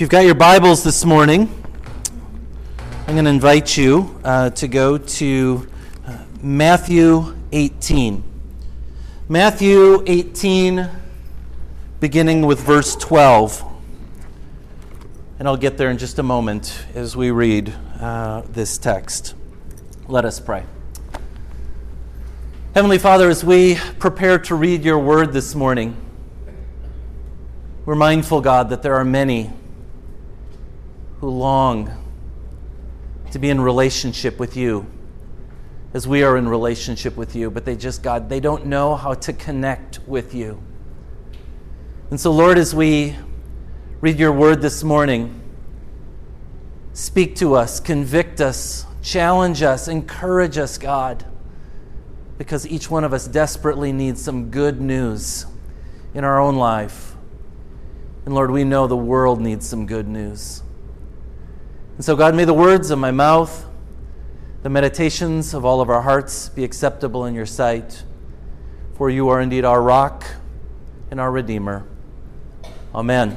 If you've got your Bibles this morning, I'm going to invite you uh, to go to uh, Matthew 18. Matthew 18, beginning with verse 12. And I'll get there in just a moment as we read uh, this text. Let us pray. Heavenly Father, as we prepare to read your word this morning, we're mindful, God, that there are many who long to be in relationship with you as we are in relationship with you, but they just, God, they don't know how to connect with you. And so, Lord, as we read your word this morning, speak to us, convict us, challenge us, encourage us, God, because each one of us desperately needs some good news in our own life. And Lord, we know the world needs some good news. And so, God, may the words of my mouth, the meditations of all of our hearts be acceptable in your sight, for you are indeed our rock and our Redeemer. Amen.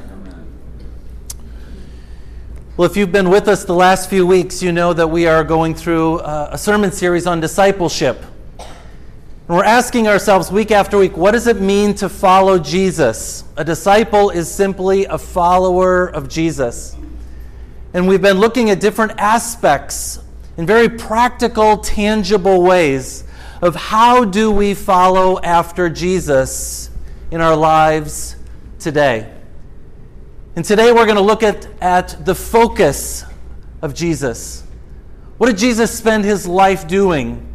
Well, if you've been with us the last few weeks, you know that we are going through uh, a sermon series on discipleship. And we're asking ourselves week after week, what does it mean to follow Jesus? A disciple is simply a follower of Jesus. And we've been looking at different aspects in very practical, tangible ways of how do we follow after Jesus in our lives today. And today we're going to look at, at the focus of Jesus. What did Jesus spend his life doing?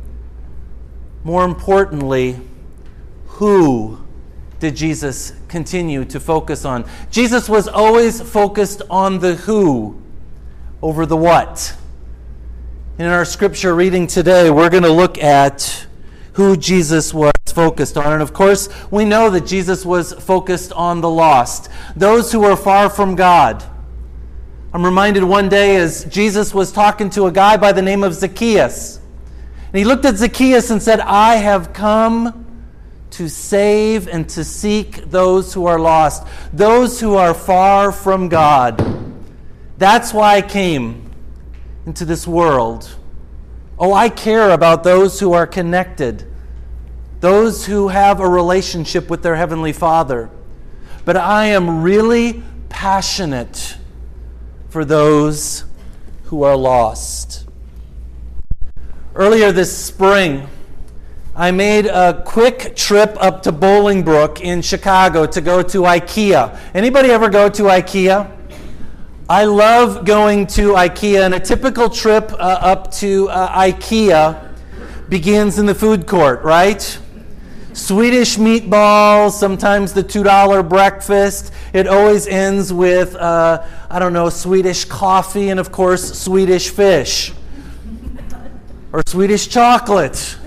More importantly, who did Jesus continue to focus on? Jesus was always focused on the who over the what. In our scripture reading today, we're going to look at who Jesus was focused on. And of course, we know that Jesus was focused on the lost, those who are far from God. I'm reminded one day as Jesus was talking to a guy by the name of Zacchaeus. And he looked at Zacchaeus and said, I have come to save and to seek those who are lost, those who are far from God. That's why I came into this world. Oh, I care about those who are connected, those who have a relationship with their Heavenly Father. But I am really passionate for those who are lost. Earlier this spring, I made a quick trip up to Bolingbrook in Chicago to go to IKEA. Anybody ever go to IKEA? I love going to IKEA, and a typical trip uh, up to uh, IKEA begins in the food court, right? Swedish meatballs, sometimes the $2 breakfast. It always ends with, uh, I don't know, Swedish coffee, and of course, Swedish fish or Swedish chocolate.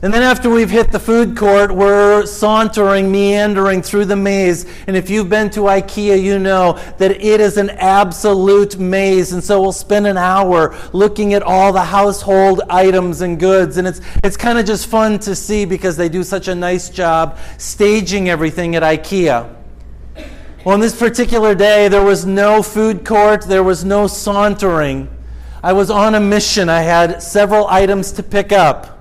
And then after we've hit the food court, we're sauntering, meandering through the maze. And if you've been to IKEA, you know that it is an absolute maze. And so we'll spend an hour looking at all the household items and goods. And it's, it's kind of just fun to see because they do such a nice job staging everything at IKEA. Well, on this particular day, there was no food court, there was no sauntering. I was on a mission. I had several items to pick up.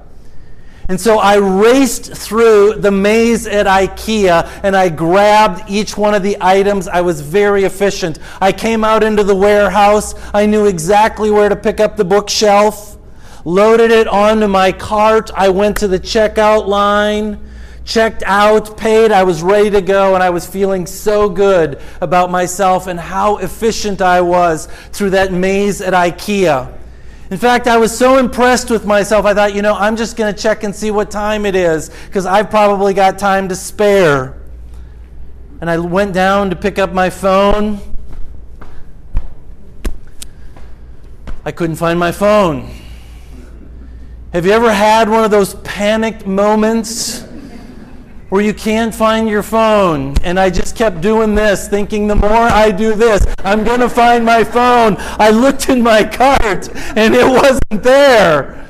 And so I raced through the maze at IKEA and I grabbed each one of the items. I was very efficient. I came out into the warehouse. I knew exactly where to pick up the bookshelf, loaded it onto my cart. I went to the checkout line, checked out, paid. I was ready to go and I was feeling so good about myself and how efficient I was through that maze at IKEA. In fact, I was so impressed with myself, I thought, you know, I'm just going to check and see what time it is because I've probably got time to spare. And I went down to pick up my phone. I couldn't find my phone. Have you ever had one of those panicked moments? Where you can't find your phone. And I just kept doing this, thinking the more I do this, I'm going to find my phone. I looked in my cart and it wasn't there.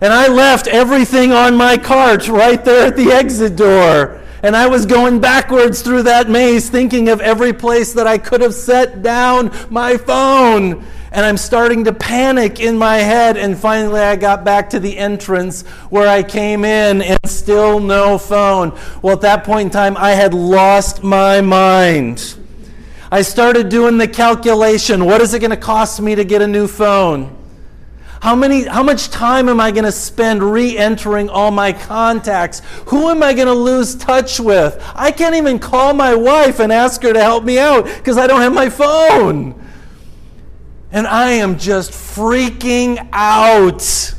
And I left everything on my cart right there at the exit door. And I was going backwards through that maze, thinking of every place that I could have set down my phone. And I'm starting to panic in my head. And finally, I got back to the entrance where I came in, and still no phone. Well, at that point in time, I had lost my mind. I started doing the calculation what is it going to cost me to get a new phone? How, many, how much time am I going to spend re entering all my contacts? Who am I going to lose touch with? I can't even call my wife and ask her to help me out because I don't have my phone. And I am just freaking out.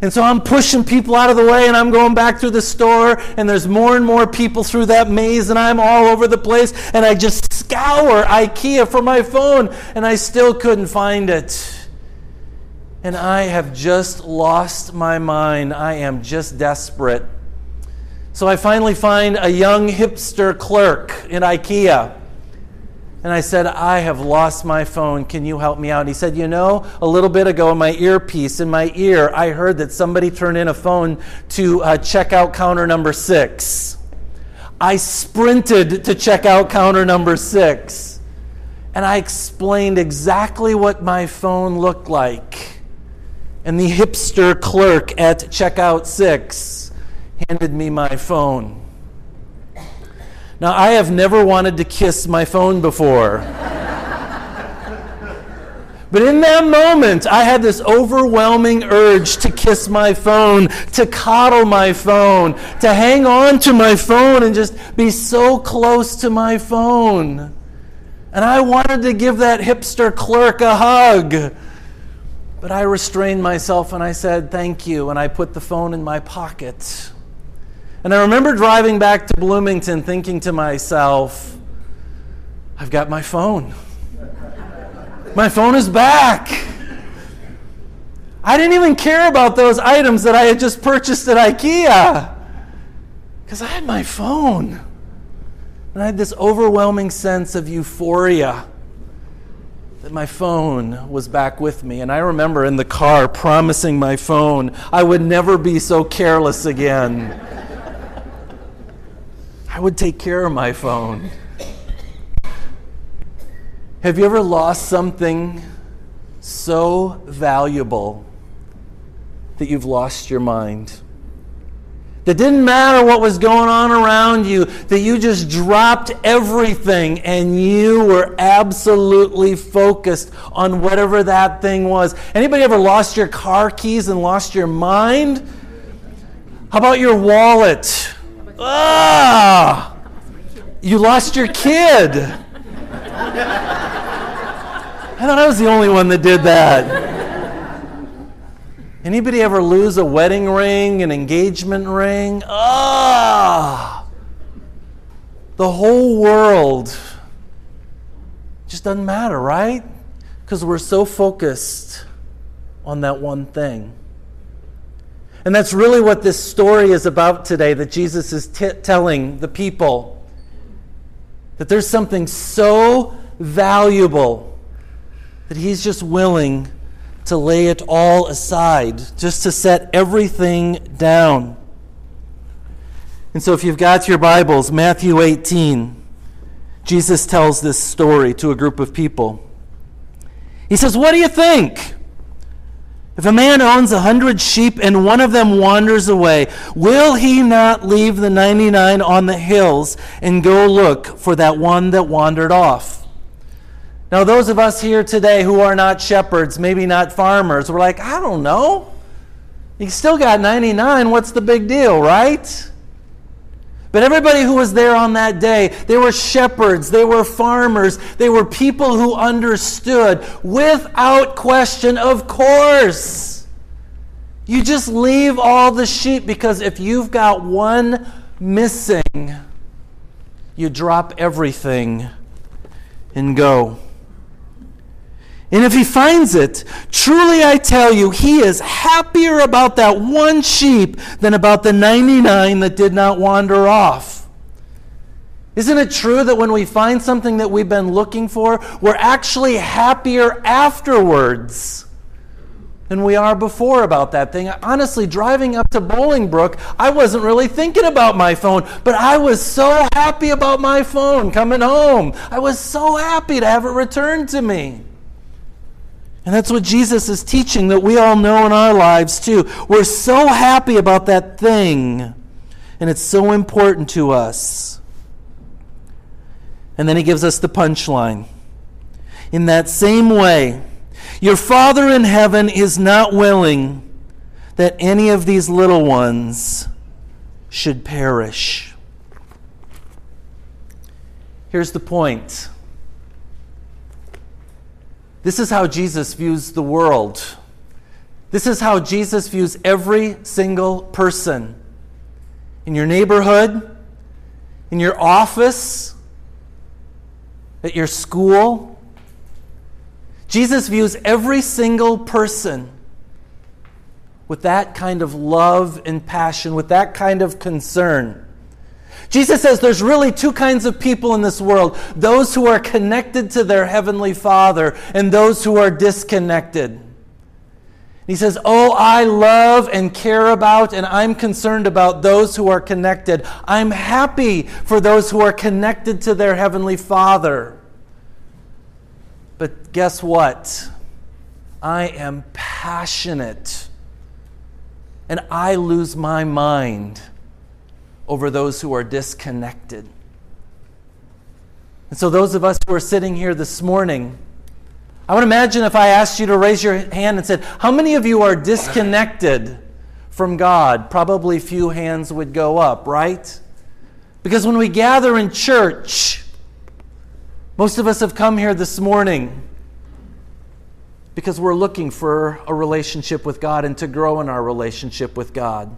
And so I'm pushing people out of the way and I'm going back through the store and there's more and more people through that maze and I'm all over the place and I just scour IKEA for my phone and I still couldn't find it and I have just lost my mind. I am just desperate. So I finally find a young hipster clerk in IKEA. And I said, I have lost my phone. Can you help me out? And he said, You know, a little bit ago in my earpiece, in my ear, I heard that somebody turned in a phone to uh, checkout counter number six. I sprinted to checkout counter number six. And I explained exactly what my phone looked like. And the hipster clerk at checkout six handed me my phone. Now, I have never wanted to kiss my phone before. But in that moment, I had this overwhelming urge to kiss my phone, to coddle my phone, to hang on to my phone and just be so close to my phone. And I wanted to give that hipster clerk a hug. But I restrained myself and I said, Thank you. And I put the phone in my pocket. And I remember driving back to Bloomington thinking to myself, I've got my phone. My phone is back. I didn't even care about those items that I had just purchased at IKEA because I had my phone. And I had this overwhelming sense of euphoria that my phone was back with me. And I remember in the car promising my phone I would never be so careless again. I would take care of my phone. Have you ever lost something so valuable that you've lost your mind? That didn't matter what was going on around you, that you just dropped everything and you were absolutely focused on whatever that thing was. Anybody ever lost your car keys and lost your mind? How about your wallet? Ah! You lost your kid. I thought I was the only one that did that. Anybody ever lose a wedding ring, an engagement ring? Ah! The whole world just doesn't matter, right? Because we're so focused on that one thing. And that's really what this story is about today that Jesus is t- telling the people. That there's something so valuable that he's just willing to lay it all aside, just to set everything down. And so, if you've got your Bibles, Matthew 18, Jesus tells this story to a group of people. He says, What do you think? If a man owns a hundred sheep and one of them wanders away, will he not leave the 99 on the hills and go look for that one that wandered off? Now, those of us here today who are not shepherds, maybe not farmers, we're like, I don't know. You still got 99. What's the big deal, right? But everybody who was there on that day, they were shepherds, they were farmers, they were people who understood without question, of course. You just leave all the sheep because if you've got one missing, you drop everything and go. And if he finds it, truly I tell you, he is happier about that one sheep than about the 99 that did not wander off. Isn't it true that when we find something that we've been looking for, we're actually happier afterwards than we are before about that thing. Honestly, driving up to Bolingbrook, I wasn't really thinking about my phone, but I was so happy about my phone coming home. I was so happy to have it returned to me. And that's what Jesus is teaching that we all know in our lives too. We're so happy about that thing, and it's so important to us. And then he gives us the punchline. In that same way, your Father in heaven is not willing that any of these little ones should perish. Here's the point. This is how Jesus views the world. This is how Jesus views every single person in your neighborhood, in your office, at your school, Jesus views every single person with that kind of love and passion, with that kind of concern. Jesus says there's really two kinds of people in this world those who are connected to their heavenly Father and those who are disconnected. He says, Oh, I love and care about and I'm concerned about those who are connected. I'm happy for those who are connected to their heavenly Father. But guess what? I am passionate and I lose my mind over those who are disconnected. And so, those of us who are sitting here this morning, I would imagine if I asked you to raise your hand and said, How many of you are disconnected from God? Probably few hands would go up, right? Because when we gather in church, most of us have come here this morning because we're looking for a relationship with God and to grow in our relationship with God.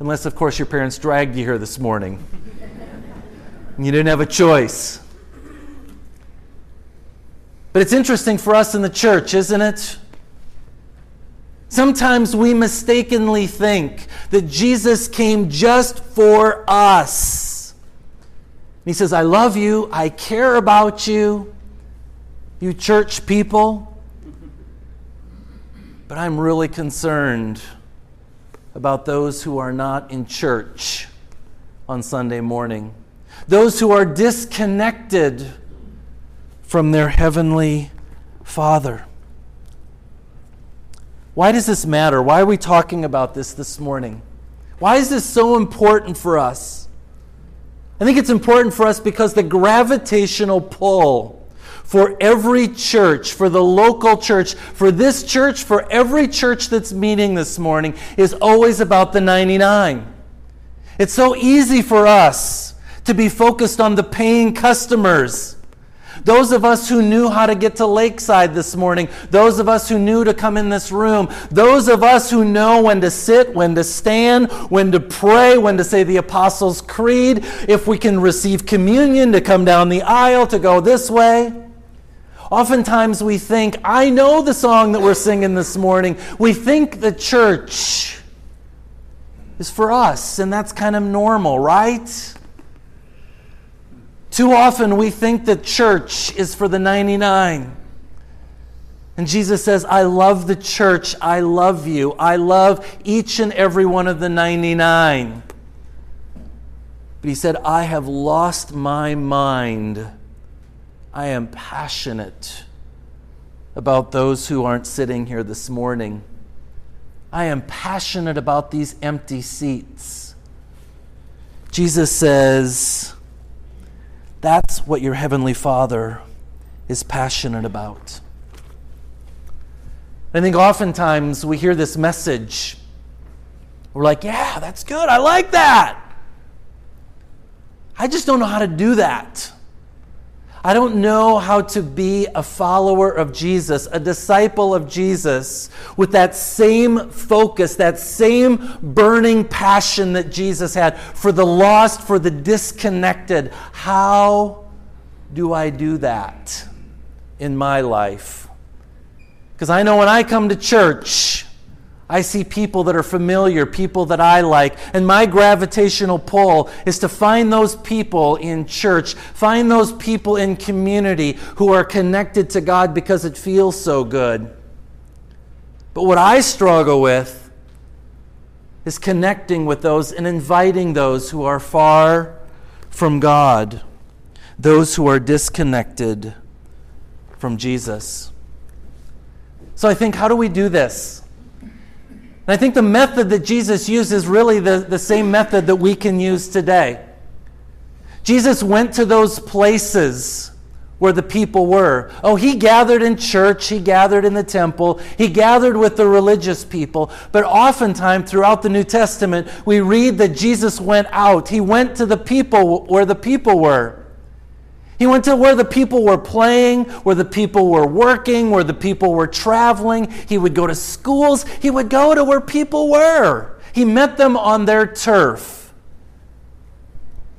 Unless, of course, your parents dragged you here this morning. and you didn't have a choice. But it's interesting for us in the church, isn't it? Sometimes we mistakenly think that Jesus came just for us. He says, I love you. I care about you, you church people. But I'm really concerned about those who are not in church on Sunday morning, those who are disconnected from their heavenly Father. Why does this matter? Why are we talking about this this morning? Why is this so important for us? I think it's important for us because the gravitational pull for every church, for the local church, for this church, for every church that's meeting this morning is always about the 99. It's so easy for us to be focused on the paying customers those of us who knew how to get to Lakeside this morning, those of us who knew to come in this room, those of us who know when to sit, when to stand, when to pray, when to say the Apostles' Creed, if we can receive communion, to come down the aisle, to go this way. Oftentimes we think, I know the song that we're singing this morning. We think the church is for us, and that's kind of normal, right? Too often we think the church is for the 99. And Jesus says, I love the church. I love you. I love each and every one of the 99. But he said, I have lost my mind. I am passionate about those who aren't sitting here this morning. I am passionate about these empty seats. Jesus says, that's what your Heavenly Father is passionate about. I think oftentimes we hear this message. We're like, yeah, that's good. I like that. I just don't know how to do that. I don't know how to be a follower of Jesus, a disciple of Jesus, with that same focus, that same burning passion that Jesus had for the lost, for the disconnected. How do I do that in my life? Because I know when I come to church, I see people that are familiar, people that I like, and my gravitational pull is to find those people in church, find those people in community who are connected to God because it feels so good. But what I struggle with is connecting with those and inviting those who are far from God, those who are disconnected from Jesus. So I think, how do we do this? And I think the method that Jesus used is really the, the same method that we can use today. Jesus went to those places where the people were. Oh, he gathered in church, he gathered in the temple, he gathered with the religious people. But oftentimes throughout the New Testament, we read that Jesus went out. He went to the people where the people were. He went to where the people were playing, where the people were working, where the people were traveling. He would go to schools. He would go to where people were. He met them on their turf.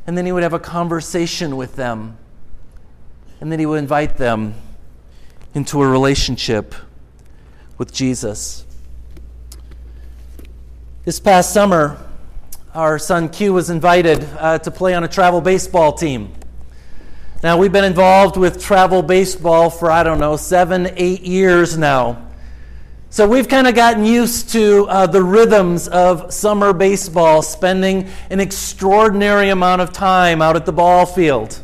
And then he would have a conversation with them. And then he would invite them into a relationship with Jesus. This past summer, our son Q was invited uh, to play on a travel baseball team. Now, we've been involved with travel baseball for, I don't know, seven, eight years now. So we've kind of gotten used to uh, the rhythms of summer baseball, spending an extraordinary amount of time out at the ball field.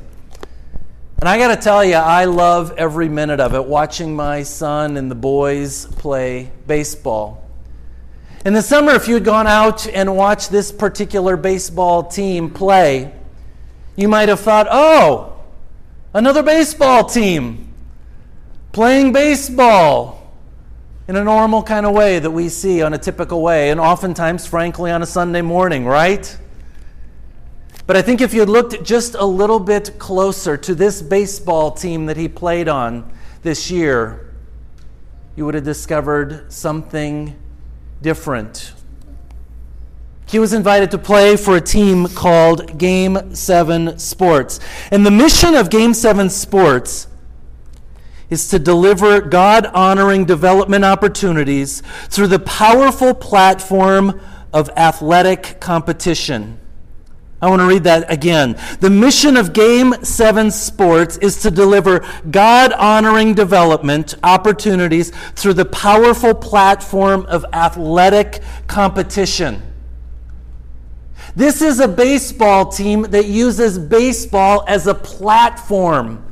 And I got to tell you, I love every minute of it, watching my son and the boys play baseball. In the summer, if you had gone out and watched this particular baseball team play, you might have thought, oh, Another baseball team playing baseball in a normal kind of way that we see on a typical way, and oftentimes, frankly, on a Sunday morning, right? But I think if you looked just a little bit closer to this baseball team that he played on this year, you would have discovered something different. He was invited to play for a team called Game 7 Sports. And the mission of Game 7 Sports is to deliver God honoring development opportunities through the powerful platform of athletic competition. I want to read that again. The mission of Game 7 Sports is to deliver God honoring development opportunities through the powerful platform of athletic competition. This is a baseball team that uses baseball as a platform.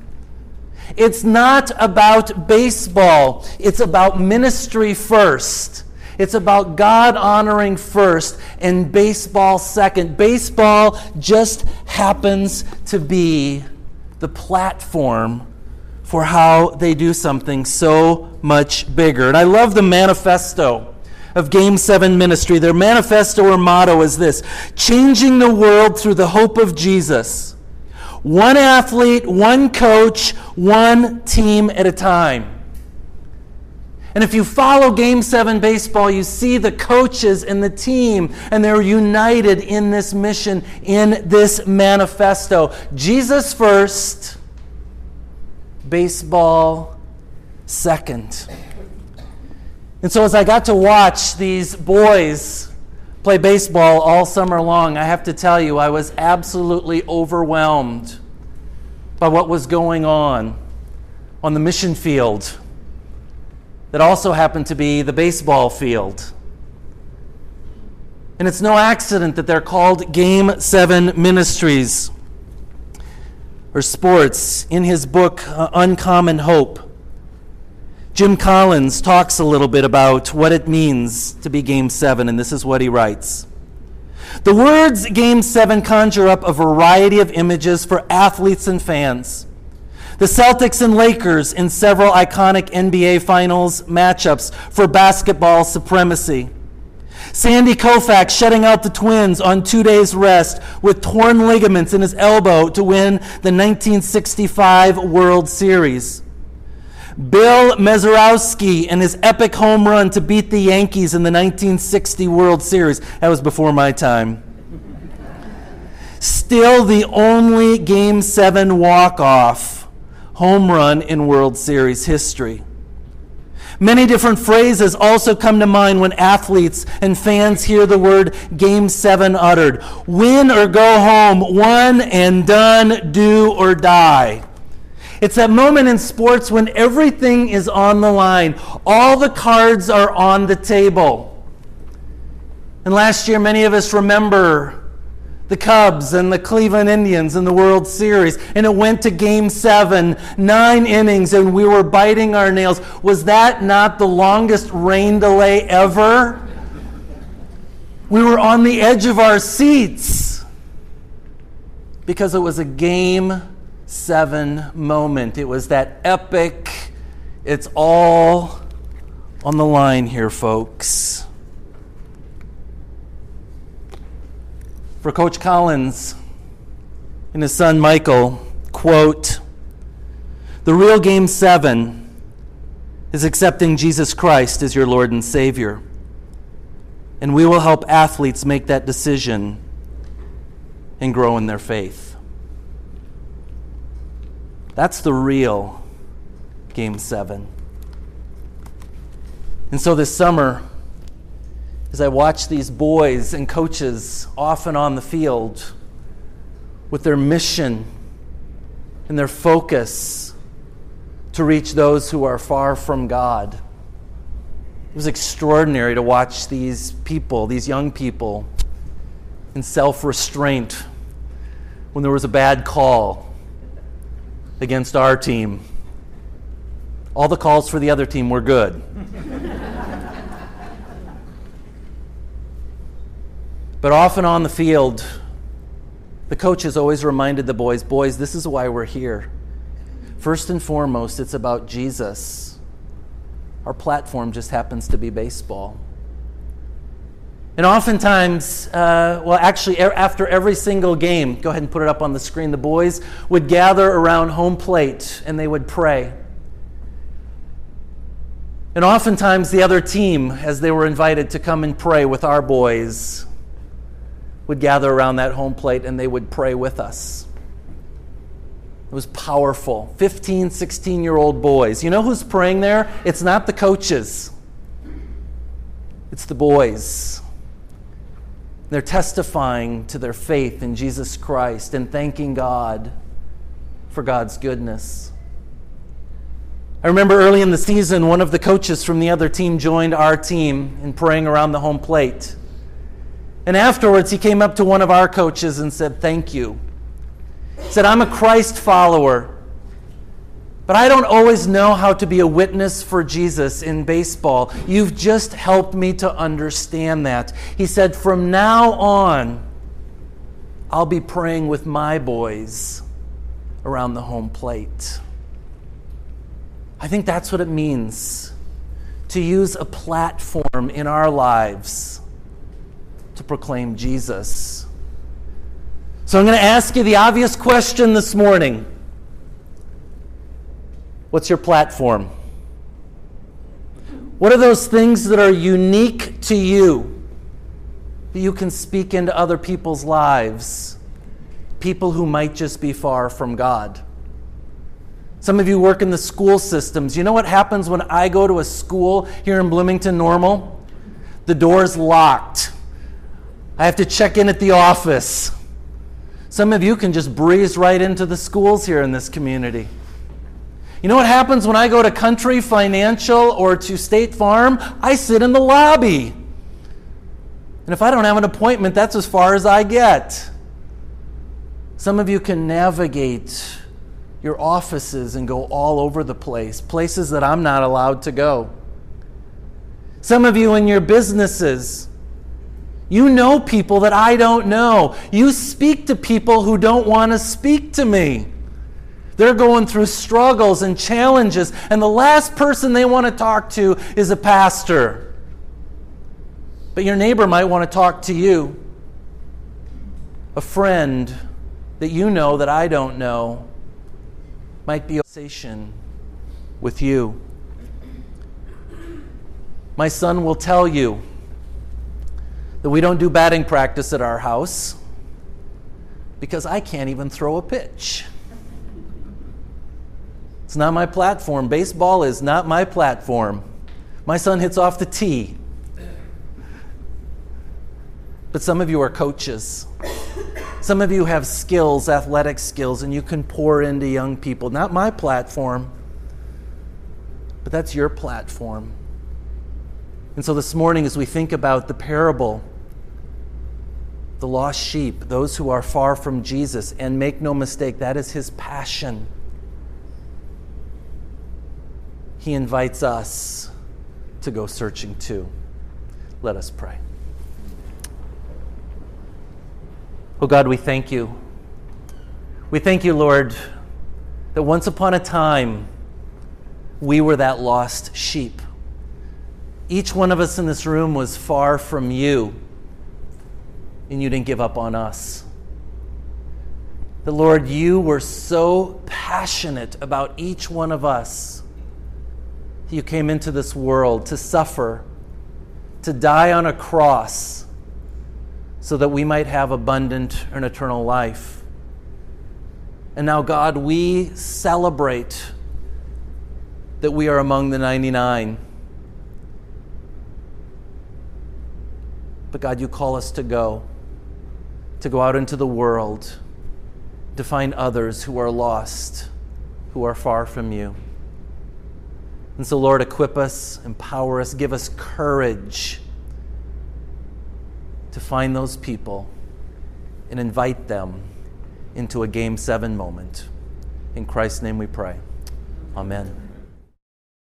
It's not about baseball, it's about ministry first. It's about God honoring first and baseball second. Baseball just happens to be the platform for how they do something so much bigger. And I love the manifesto of Game 7 ministry. Their manifesto or motto is this changing the world through the hope of Jesus. One athlete, one coach, one team at a time. And if you follow Game 7 baseball, you see the coaches and the team, and they're united in this mission, in this manifesto. Jesus first, baseball second. And so, as I got to watch these boys play baseball all summer long, I have to tell you, I was absolutely overwhelmed by what was going on on the mission field that also happened to be the baseball field. And it's no accident that they're called Game 7 Ministries or sports. In his book, uh, Uncommon Hope, Jim Collins talks a little bit about what it means to be Game 7, and this is what he writes. The words Game 7 conjure up a variety of images for athletes and fans. The Celtics and Lakers in several iconic NBA Finals matchups for basketball supremacy. Sandy Koufax shutting out the Twins on two days' rest with torn ligaments in his elbow to win the 1965 World Series. Bill Mazeroski and his epic home run to beat the Yankees in the 1960 World Series. That was before my time. Still the only Game 7 walk off home run in World Series history. Many different phrases also come to mind when athletes and fans hear the word Game 7 uttered win or go home, one and done, do or die. It's that moment in sports when everything is on the line, all the cards are on the table. And last year, many of us remember the Cubs and the Cleveland Indians in the World Series, and it went to game seven, nine innings, and we were biting our nails. Was that not the longest rain delay ever? We were on the edge of our seats because it was a game seven moment. It was that epic, it's all on the line here, folks. for Coach Collins and his son Michael, quote, the real game seven is accepting Jesus Christ as your Lord and Savior. And we will help athletes make that decision and grow in their faith. That's the real game seven. And so this summer, as I watch these boys and coaches often on the field with their mission and their focus to reach those who are far from God. It was extraordinary to watch these people, these young people, in self restraint when there was a bad call against our team. All the calls for the other team were good. But often on the field, the coach has always reminded the boys boys, this is why we're here. First and foremost, it's about Jesus. Our platform just happens to be baseball. And oftentimes, uh, well, actually, after every single game, go ahead and put it up on the screen, the boys would gather around home plate and they would pray. And oftentimes, the other team, as they were invited to come and pray with our boys, would gather around that home plate and they would pray with us. It was powerful. 15, 16 year old boys. You know who's praying there? It's not the coaches, it's the boys. They're testifying to their faith in Jesus Christ and thanking God for God's goodness. I remember early in the season, one of the coaches from the other team joined our team in praying around the home plate. And afterwards, he came up to one of our coaches and said, Thank you. He said, I'm a Christ follower, but I don't always know how to be a witness for Jesus in baseball. You've just helped me to understand that. He said, From now on, I'll be praying with my boys around the home plate. I think that's what it means to use a platform in our lives to proclaim Jesus. So I'm going to ask you the obvious question this morning What's your platform? What are those things that are unique to you that you can speak into other people's lives? People who might just be far from God. Some of you work in the school systems. You know what happens when I go to a school here in Bloomington Normal? The door's locked. I have to check in at the office. Some of you can just breeze right into the schools here in this community. You know what happens when I go to Country Financial or to State Farm? I sit in the lobby. And if I don't have an appointment, that's as far as I get. Some of you can navigate your offices and go all over the place, places that I'm not allowed to go. Some of you in your businesses, you know people that I don't know. You speak to people who don't want to speak to me. They're going through struggles and challenges, and the last person they want to talk to is a pastor. But your neighbor might want to talk to you, a friend that you know that I don't know might be a conversation with you. My son will tell you that we don't do batting practice at our house because I can't even throw a pitch. It's not my platform. Baseball is not my platform. My son hits off the tee. But some of you are coaches. Some of you have skills, athletic skills, and you can pour into young people. Not my platform, but that's your platform. And so this morning, as we think about the parable, the lost sheep, those who are far from Jesus, and make no mistake, that is his passion. He invites us to go searching too. Let us pray. Oh God, we thank you. We thank you, Lord, that once upon a time we were that lost sheep. Each one of us in this room was far from you, and you didn't give up on us. The Lord, you were so passionate about each one of us. You came into this world to suffer, to die on a cross so that we might have abundant and eternal life. And now, God, we celebrate that we are among the 99. But God, you call us to go, to go out into the world, to find others who are lost, who are far from you. And so, Lord, equip us, empower us, give us courage to find those people and invite them into a Game 7 moment. In Christ's name we pray. Amen.